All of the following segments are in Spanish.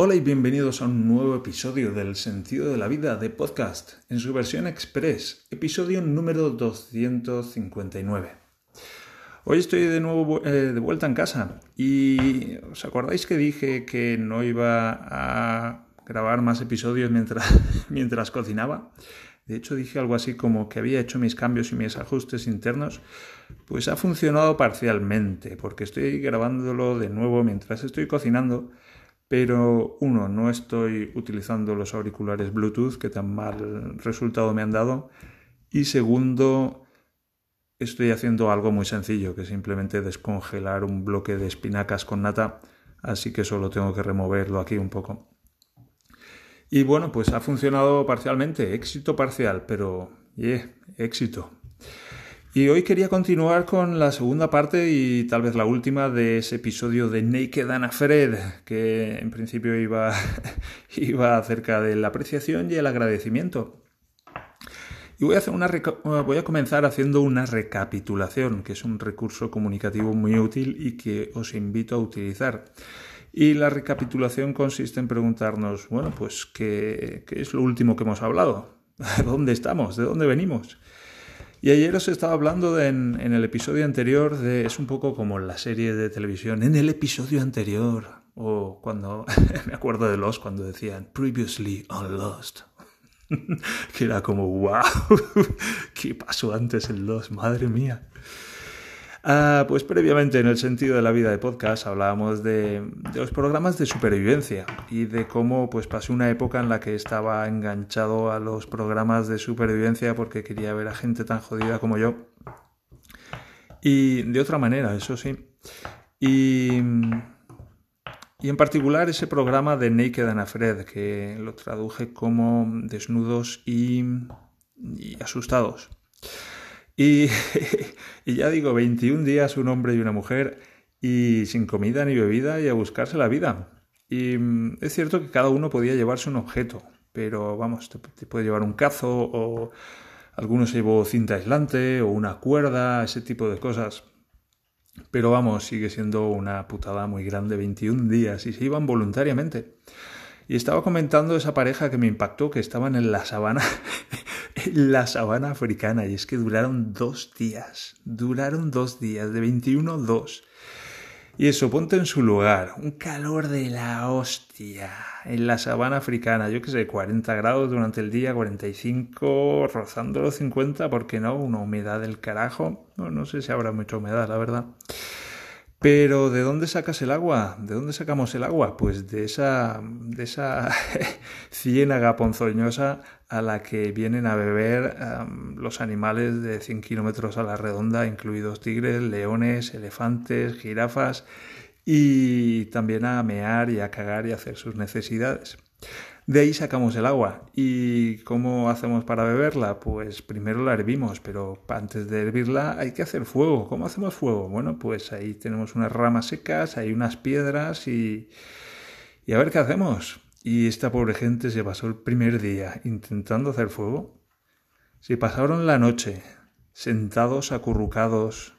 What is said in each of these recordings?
Hola y bienvenidos a un nuevo episodio del Sentido de la Vida de podcast en su versión express, episodio número 259. Hoy estoy de nuevo eh, de vuelta en casa y ¿os acordáis que dije que no iba a grabar más episodios mientras, mientras cocinaba? De hecho dije algo así como que había hecho mis cambios y mis ajustes internos. Pues ha funcionado parcialmente porque estoy grabándolo de nuevo mientras estoy cocinando pero uno, no estoy utilizando los auriculares Bluetooth que tan mal resultado me han dado y segundo, estoy haciendo algo muy sencillo, que es simplemente descongelar un bloque de espinacas con nata, así que solo tengo que removerlo aquí un poco. Y bueno, pues ha funcionado parcialmente, éxito parcial, pero yeah, éxito. Y hoy quería continuar con la segunda parte y tal vez la última de ese episodio de Naked Anna Fred, que en principio iba, iba acerca de la apreciación y el agradecimiento. Y voy a, hacer una voy a comenzar haciendo una recapitulación, que es un recurso comunicativo muy útil y que os invito a utilizar. Y la recapitulación consiste en preguntarnos, bueno, pues, ¿qué, qué es lo último que hemos hablado? ¿Dónde estamos? ¿De dónde venimos? Y ayer os estaba hablando en, el episodio anterior de. Es un poco como la serie de televisión. En el episodio anterior. O cuando. me acuerdo de Lost cuando decían Previously on Lost. que era como, wow. ¿Qué pasó antes en Lost? Madre mía. Ah, pues previamente en el sentido de la vida de podcast hablábamos de, los programas de supervivencia y de cómo pues pasé una época en la que estaba enganchado a los programas de supervivencia porque quería ver a gente tan jodida como yo. Y de otra manera, eso sí. Y, y en particular ese programa de Naked and Afraid, que lo traduje como desnudos y, y asustados. Y, ya digo, 21 días un hombre y una mujer y sin comida ni bebida y a buscarse la vida. Y mm, es cierto que cada uno podía llevarse un objeto, pero vamos, te, puede llevar un cazo o algunos llevó cinta aislante o una cuerda, ese tipo de cosas. Pero vamos, sigue siendo una putada muy grande, 21 días y se iban voluntariamente. Y estaba comentando esa pareja que me impactó, que estaban en la sabana la sabana africana y es que duraron dos días, duraron dos días, de 21 a 2. Y eso, ponte en su lugar, un calor de la hostia en la sabana africana, yo que sé, 40 grados durante el día, 45, rozando los 50, ¿por qué no? Una humedad del carajo, no, no sé si habrá mucha humedad, la verdad. Pero ¿de dónde sacas el agua? ¿De dónde sacamos el agua? Pues de esa, de esa ciénaga ponzoñosa a la que vienen a beber los animales de 100 kilómetros a la redonda, incluidos tigres, leones, elefantes, jirafas y también a mear y a cagar y hacer sus necesidades. De ahí sacamos el agua. ¿Y cómo hacemos para beberla? Pues primero la hervimos, pero antes de hervirla hay que hacer fuego. ¿Cómo hacemos fuego? Bueno, pues ahí tenemos unas ramas secas, hay unas piedras y... Y a ver qué hacemos. Y esta pobre gente se pasó el primer día intentando hacer fuego. Se pasaron la noche sentados acurrucados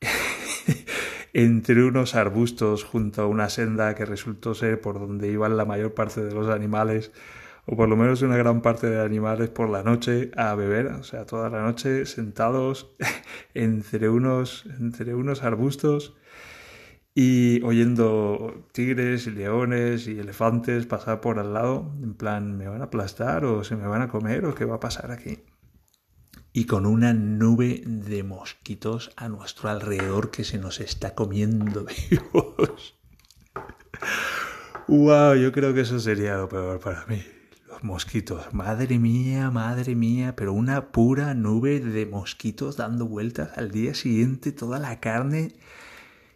entre unos arbustos junto a una senda que resultó ser por donde iban la mayor parte de los animales, o por lo menos una gran parte de animales por la noche a beber, o sea, toda la noche sentados entre unos, entre unos arbustos y oyendo tigres y leones y elefantes pasar por al lado, en plan, ¿me van a aplastar o se me van a comer o qué va a pasar aquí? y con una nube de mosquitos a nuestro alrededor que se nos está comiendo vivos. wow, yo creo que eso sería lo peor para mí. Los mosquitos, madre mía, madre mía, pero una pura nube de mosquitos dando vueltas al día siguiente, toda la carne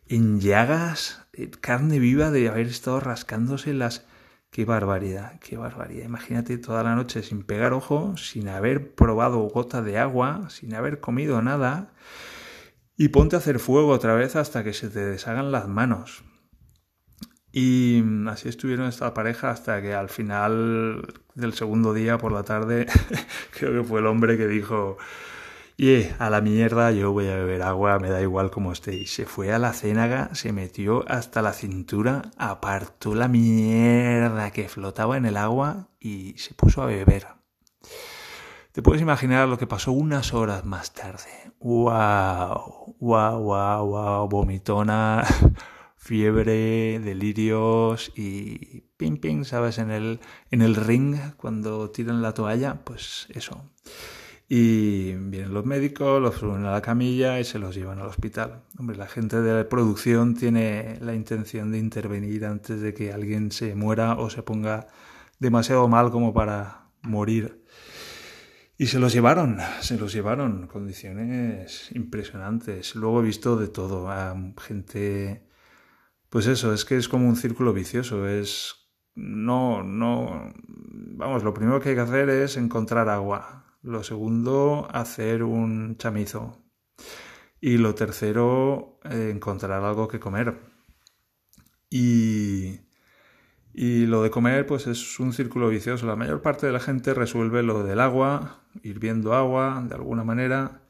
en llagas, eh, carne viva de haber estado rascándose las Qué barbaridad, qué barbaridad. Imagínate toda la noche sin pegar ojo, sin haber probado gota de agua, sin haber comido nada, y ponte a hacer fuego otra vez hasta que se te deshagan las manos. Y así estuvieron esta pareja hasta que al final del segundo día por la tarde, creo que fue el hombre que dijo, Y a la mierda, yo voy a beber agua, me da igual como esté. Y se fue a la ciénaga, se metió hasta la cintura, apartó la mierda que flotaba en el agua y se puso a beber. Te puedes imaginar lo que pasó unas horas más tarde. ¡Wow! ¡Wow, wow, wow! Vomitona, fiebre, delirios y ping ping, ¿sabes? En el, en el ring, cuando tiran la toalla, pues eso. Y vienen los médicos, los suben a la camilla y se los llevan al hospital. Hombre, la gente de la producción tiene la intención de intervenir antes de que alguien se muera o se ponga demasiado mal como para morir. Y se los llevaron, se los llevaron, condiciones impresionantes. Luego he visto de todo, a gente, pues eso, es que es como un círculo vicioso, es, no, no, vamos, lo primero que hay que hacer es encontrar agua, lo segundo, hacer un chamizo y lo tercero, eh, encontrar algo que comer. Y y lo de comer, pues es un círculo vicioso. La mayor parte de la gente resuelve lo del agua, hirviendo agua de alguna manera.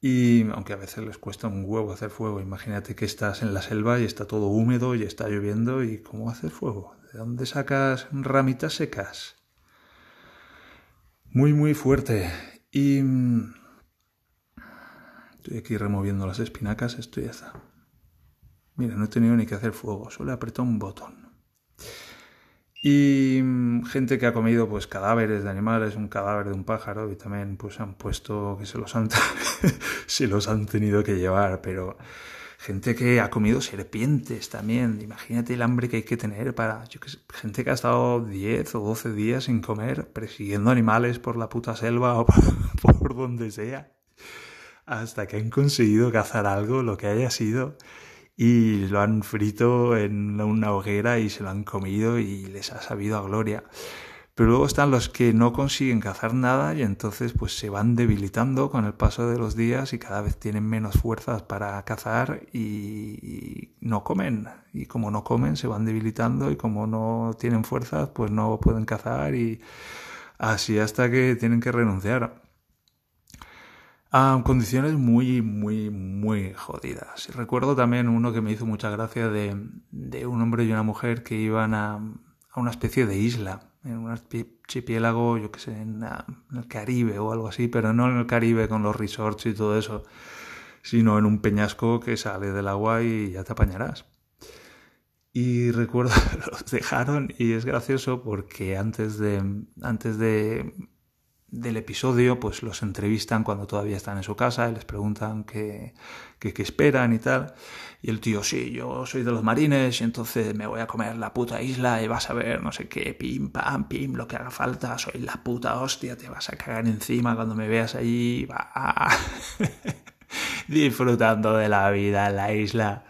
Y aunque a veces les cuesta un huevo hacer fuego, imagínate que estás en la selva y está todo húmedo y está lloviendo. ¿Y cómo hacer fuego? ¿De dónde sacas ramitas secas? Muy, muy fuerte. Y. Mm, estoy aquí removiendo las espinacas, esto ya. Mira, no he tenido ni que hacer fuego, solo he apretado un botón. Y mm, gente que ha comido pues cadáveres de animales, un cadáver de un pájaro y también pues han puesto que se los han, se los han tenido que llevar, pero gente que ha comido serpientes también, imagínate el hambre que hay que tener para, yo que sé, gente que ha estado 10 o 12 días sin comer, persiguiendo animales por la puta selva o por, donde sea, hasta que han conseguido cazar algo, lo que haya sido y lo han frito en una hoguera y se lo han comido y les ha sabido a gloria. Pero luego están los que no consiguen cazar nada y entonces pues se van debilitando con el paso de los días y cada vez tienen menos fuerzas para cazar y, no comen. Y como no comen se van debilitando y como no tienen fuerzas pues no pueden cazar y así hasta que tienen que renunciar. A condiciones muy, muy, muy jodidas. Recuerdo también uno que me hizo mucha gracia de, de un hombre y una mujer que iban a, a, una especie de isla, en un archipiélago, yo que sé, en, en, el Caribe o algo así, pero no en el Caribe con los resorts y todo eso, sino en un peñasco que sale del agua y ya te apañarás. Y recuerdo, los dejaron y es gracioso porque antes de, antes de del episodio, pues los entrevistan cuando todavía están en su casa y les preguntan qué, qué, esperan y tal. Y el tío, sí, yo soy de los marines y entonces me voy a comer la puta isla y vas a ver no sé qué, pim, pam, pim, lo que haga falta, soy la puta hostia, te vas a cagar encima cuando me veas allí, va. disfrutando de la vida en la isla.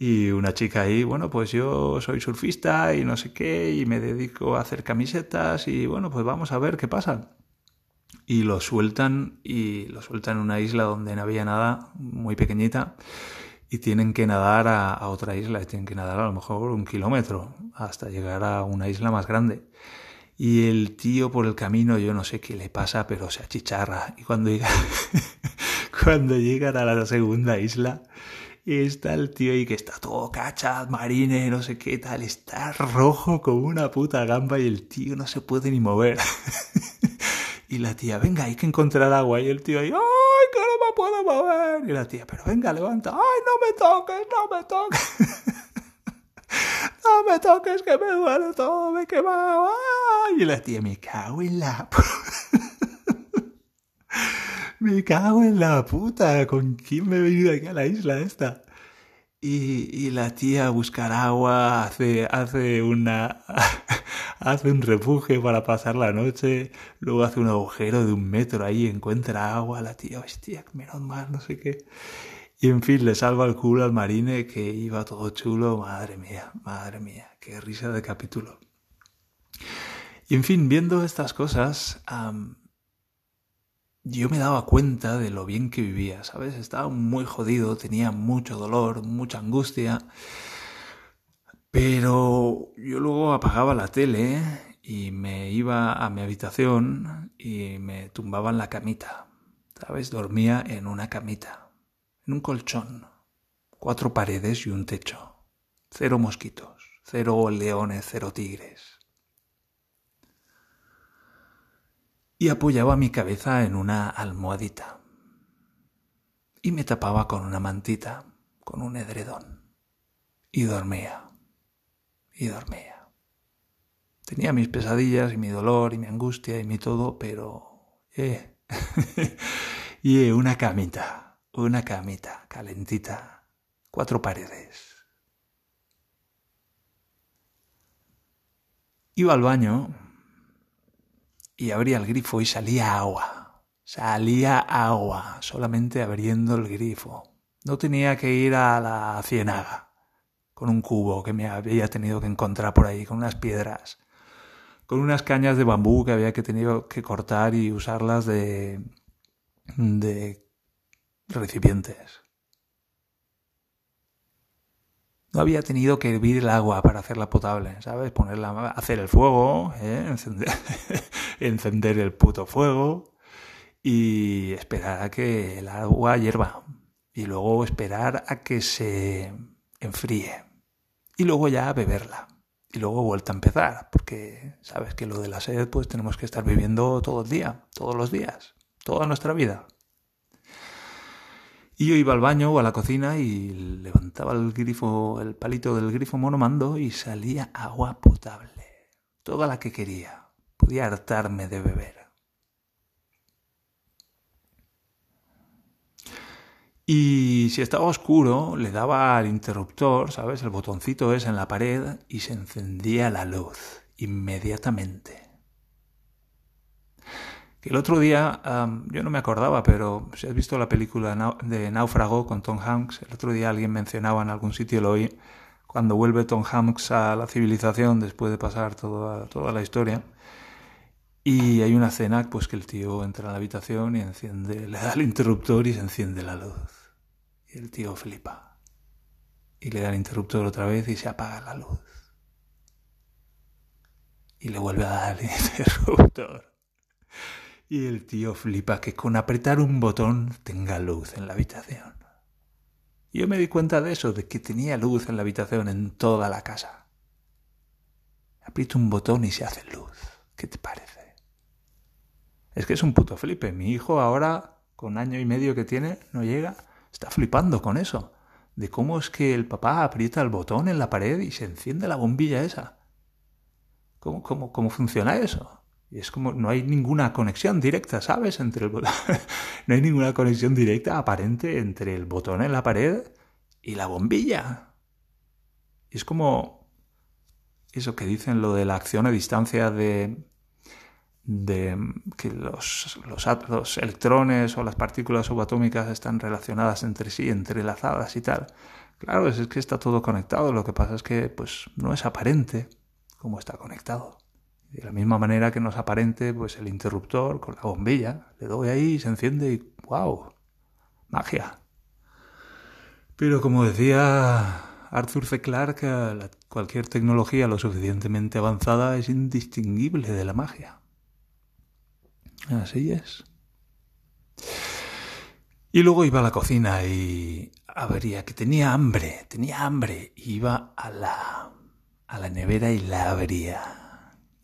Y una chica ahí, bueno, pues yo soy surfista y no sé qué, y me dedico a hacer camisetas y bueno, pues vamos a ver qué pasa y lo sueltan y lo sueltan en una isla donde no había nada, muy pequeñita, y tienen que nadar a, otra isla, y tienen que nadar a lo mejor un kilómetro hasta llegar a una isla más grande. Y el tío por el camino, yo no sé qué le pasa, pero se achicharra. Y cuando, llega, cuando llegan a la segunda isla, está el tío ahí que está todo cacha, marine, no sé qué tal, está rojo como una puta gamba y el tío no se puede ni mover. Y la tía, venga, hay que encontrar agua. Y el tío ahí, ¡ay, que no me puedo mover! Y la tía, pero venga, levanta. ¡ay, no me toques, no me toques! no me toques, que me duele todo, me he quemado. ¡ay! Y la tía, me cago en la... me cago en la puta, ¿con quién me he venido aquí a la isla esta? Y, y la tía a buscar agua hace, hace una hace un refugio para pasar la noche, luego hace un agujero de un metro ahí, encuentra agua, la tía, hostia, menos mal, no sé qué. Y en fin, le salva el culo al marine que iba todo chulo, madre mía, madre mía, qué risa de capítulo. Y en fin, viendo estas cosas, yo me daba cuenta de lo bien que vivía, ¿sabes? Estaba muy jodido, tenía mucho dolor, mucha angustia. Pero yo luego apagaba la tele y me iba a mi habitación y me tumbaba en la camita, ¿Sabes? Dormía en una camita, en un colchón, cuatro paredes y un techo. Cero mosquitos, cero leones, cero tigres. Y apoyaba mi cabeza en una almohadita. Y me tapaba con una mantita, con un edredón. Y dormía. Y dormía. Tenía mis pesadillas y mi dolor y mi angustia y mi todo, pero... Eh. y eh, una camita, una camita calentita, cuatro paredes. Iba al baño y abría el grifo y salía agua. Salía agua, solamente abriendo el grifo. No tenía que ir a la ciénaga con un cubo que me había tenido que encontrar por ahí, con unas piedras, con unas cañas de bambú que había que tenido que cortar y usarlas de, de recipientes. No había tenido que hervir el agua para hacerla potable, ¿sabes? Ponerla, hacer el fuego, ¿eh? encender, encender el puto fuego y esperar a que el agua hierva. Y luego esperar a que se enfríe. Y luego ya beberla. Y luego vuelta a empezar, porque sabes que lo de la sed pues tenemos que estar viviendo todo el día, todos los días, toda nuestra vida. Y yo iba al baño o a la cocina y levantaba el grifo, el palito del grifo monomando y salía agua potable. Toda la que quería. Podía hartarme de beber. Y si estaba oscuro, le daba al interruptor, ¿sabes? El botoncito es en la pared y se encendía la luz inmediatamente. El otro día, yo no me acordaba, pero si has visto la película de Náufrago con Tom Hanks, el otro día alguien mencionaba en algún sitio, lo oí, cuando vuelve Tom Hanks a la civilización después de pasar toda, toda la historia. Y hay una escena pues que el tío entra a la habitación y enciende, le da el interruptor y se enciende la luz. Y el tío flipa. Y le da el interruptor otra vez y se apaga la luz. Y le vuelve a dar el interruptor. Y el tío flipa que con apretar un botón tenga luz en la habitación. Yo me di cuenta de eso, de que tenía luz en la habitación en toda la casa. Aprieto un botón y se hace luz. ¿Qué te parece? Es que es un puto flipe. Mi hijo ahora, con año y medio que tiene, no llega, está flipando con eso. De cómo es que el papá aprieta el botón en la pared y se enciende la bombilla esa. ¿Cómo, cómo, cómo funciona eso? Y es como, no hay ninguna conexión directa, ¿sabes? Entre el no hay ninguna conexión directa aparente entre el botón en la pared y la bombilla. Y es como eso que dicen lo de la acción a distancia de, de que los, los, electrones o las partículas subatómicas están relacionadas entre sí, entrelazadas y tal. Claro, es que está todo conectado, lo que pasa es que pues no es aparente cómo está conectado. De la misma manera que nos aparente pues el interruptor con la bombilla. Le doy ahí y se enciende y ¡wow! Magia. Pero como decía Arthur C. Clarke, cualquier tecnología lo suficientemente avanzada es indistinguible de la magia. Así es. Y luego iba a la cocina y habría que tenía hambre, tenía hambre. Iba a la, a la nevera y la abría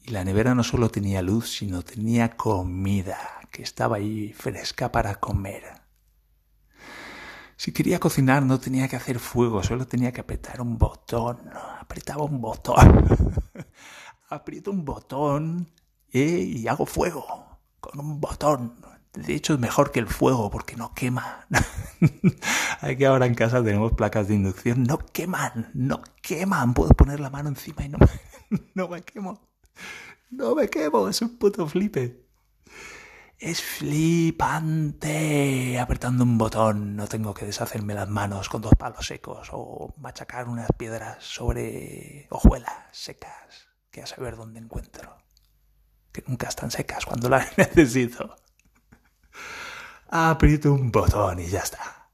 y la nevera no solo tenía luz, sino tenía comida que estaba ahí fresca para comer. Si quería cocinar no tenía que hacer fuego, solo tenía que apretar un botón. Apretaba un botón. Aprieto un botón eh, y hago fuego con un botón. De hecho es mejor que el fuego porque no quema. Hay que ahora en casa tenemos placas de inducción. No queman, no queman. Puedo poner la mano encima y no no me quemo. No me quemo, es un puto flipe. Es flipante. Apretando un botón no tengo que deshacerme las manos con dos palos secos o machacar unas piedras sobre hojuelas secas que a saber dónde encuentro. Que nunca están secas cuando las necesito. Aprieto un botón y ya está.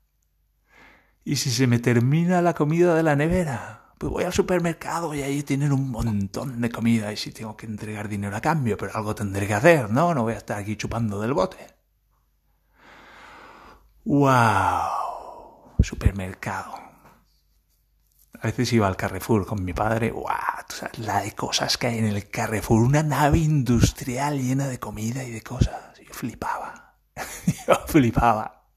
¿Y si se me termina la comida de la nevera? pues voy al supermercado y ahí tienen un montón de comida y si tengo que entregar dinero a cambio, pero algo tendré que hacer, ¿no? No voy a estar aquí chupando del bote. ¡Wow! Supermercado. A veces iba al Carrefour con mi padre. ¡Wow! la de cosas que hay en el Carrefour. Una nave industrial llena de comida y de cosas. Yo flipaba. Yo flipaba.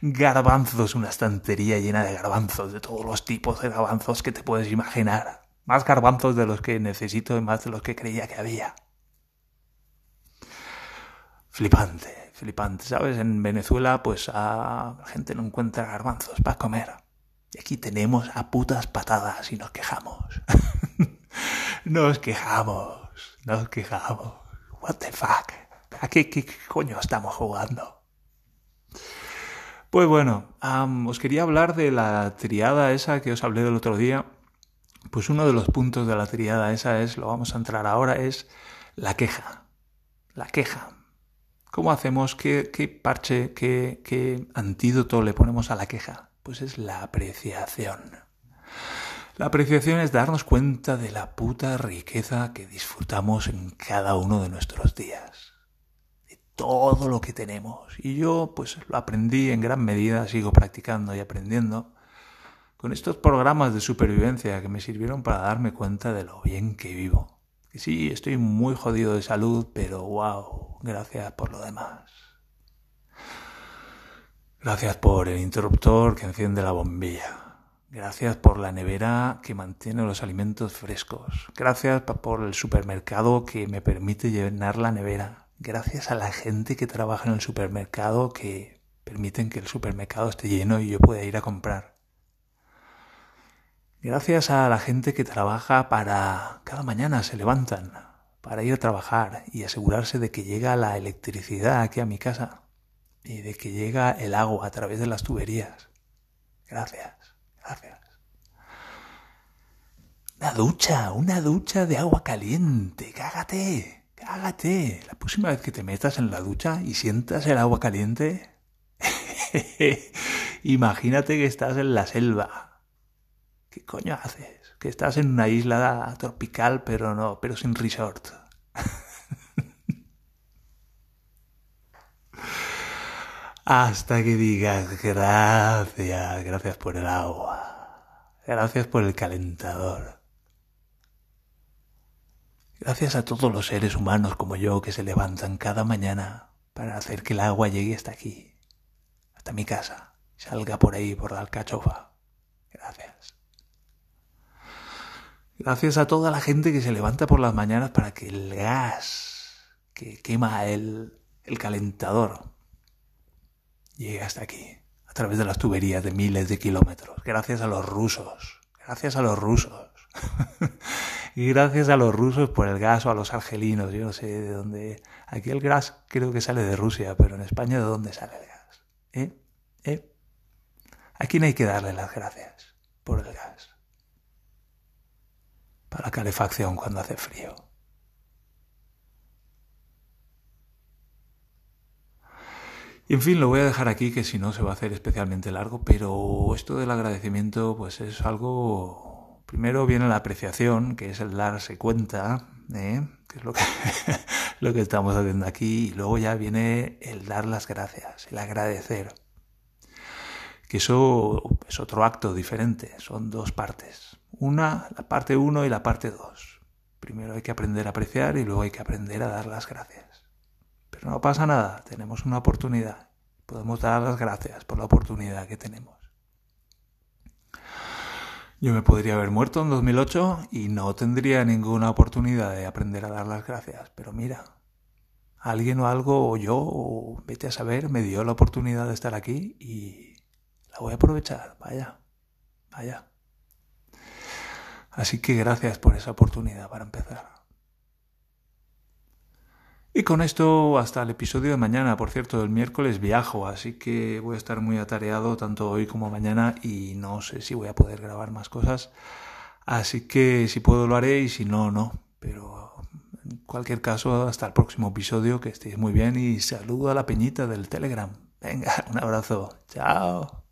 Garbanzos, una estantería llena de garbanzos, de todos los tipos de garbanzos que te puedes imaginar. Más garbanzos de los que necesito y más de los que creía que había. Flipante, flipante. ¿Sabes? En Venezuela, pues a la gente no encuentra garbanzos para comer. Y aquí tenemos a putas patadas y nos quejamos. nos quejamos, nos quejamos. What the fuck? ¿A qué, qué coño estamos jugando? Pues bueno, os quería hablar de la triada esa que os hablé del otro día. Pues uno de los puntos de la triada esa es, lo vamos a entrar ahora, es la queja. La queja. ¿Cómo hacemos? ¿Qué, qué parche, qué, qué antídoto le ponemos a la queja? Pues es la apreciación. La apreciación es darnos cuenta de la puta riqueza que disfrutamos en cada uno de nuestros días. De todo lo que tenemos. Y yo pues lo aprendí en gran medida, sigo practicando y aprendiendo con estos programas de supervivencia que me sirvieron para darme cuenta de lo bien que vivo. Que sí, estoy muy jodido de salud, pero wow, gracias por lo demás. Gracias por el interruptor que enciende la bombilla. Gracias por la nevera que mantiene los alimentos frescos. Gracias por el supermercado que me permite llenar la nevera. Gracias a la gente que trabaja en el supermercado que permiten que el supermercado esté lleno y yo pueda ir a comprar. Gracias a la gente que trabaja para... cada mañana se levantan para ir a trabajar y asegurarse de que llega la electricidad aquí a mi casa y de que llega el agua a través de las tuberías. Gracias, gracias. Una ducha, una ducha de agua caliente. Cágate, cágate. La próxima vez que te metas en la ducha y sientas el agua caliente, imagínate que estás en la selva. ¿Qué coño haces? Que estás en una isla tropical, pero no, pero sin resort. Hasta que digas gracias, gracias por el agua, gracias por el calentador. Gracias a todos los seres humanos como yo que se levantan cada mañana para hacer que el agua llegue hasta aquí, hasta mi casa, salga por ahí por la alcachofa. Gracias. Gracias a toda la gente que se levanta por las mañanas para que el gas que quema el, el calentador llegue hasta aquí, a través de las tuberías de miles de kilómetros, gracias a los rusos, gracias a los rusos. y gracias a los rusos por el gas o a los argelinos, yo no sé de dónde. Aquí el gas creo que sale de Rusia, pero en España de dónde sale el gas. ¿Eh? ¿Eh? ¿A quién hay que darle las gracias por el gas? Para calefacción cuando hace frío. En fin, lo voy a dejar aquí, que si no se va a hacer especialmente largo, pero esto del agradecimiento, pues es algo. Primero viene la apreciación, que es el darse cuenta, ¿eh? que es lo que, lo que estamos haciendo aquí, y luego ya viene el dar las gracias, el agradecer. Que eso es otro acto diferente, son dos partes. Una, la parte uno y la parte dos. Primero hay que aprender a apreciar y luego hay que aprender a dar las gracias. Pero no pasa nada, tenemos una oportunidad. Podemos dar las gracias por la oportunidad que tenemos. Yo me podría haber muerto en 2008 y no tendría ninguna oportunidad de aprender a dar las gracias. Pero mira, alguien o algo, o yo, o vete a saber, me dio la oportunidad de estar aquí y la voy a aprovechar. Vaya, vaya. Así que gracias por esa oportunidad para empezar. Y con esto hasta el episodio de mañana. Por cierto, el miércoles viajo, así que voy a estar muy atareado tanto hoy como mañana y no sé si voy a poder grabar más cosas. Así que si puedo lo haré y si no, no. Pero en cualquier caso, hasta el próximo episodio, que estéis muy bien y saludo a la peñita del Telegram. Venga, un abrazo. Chao.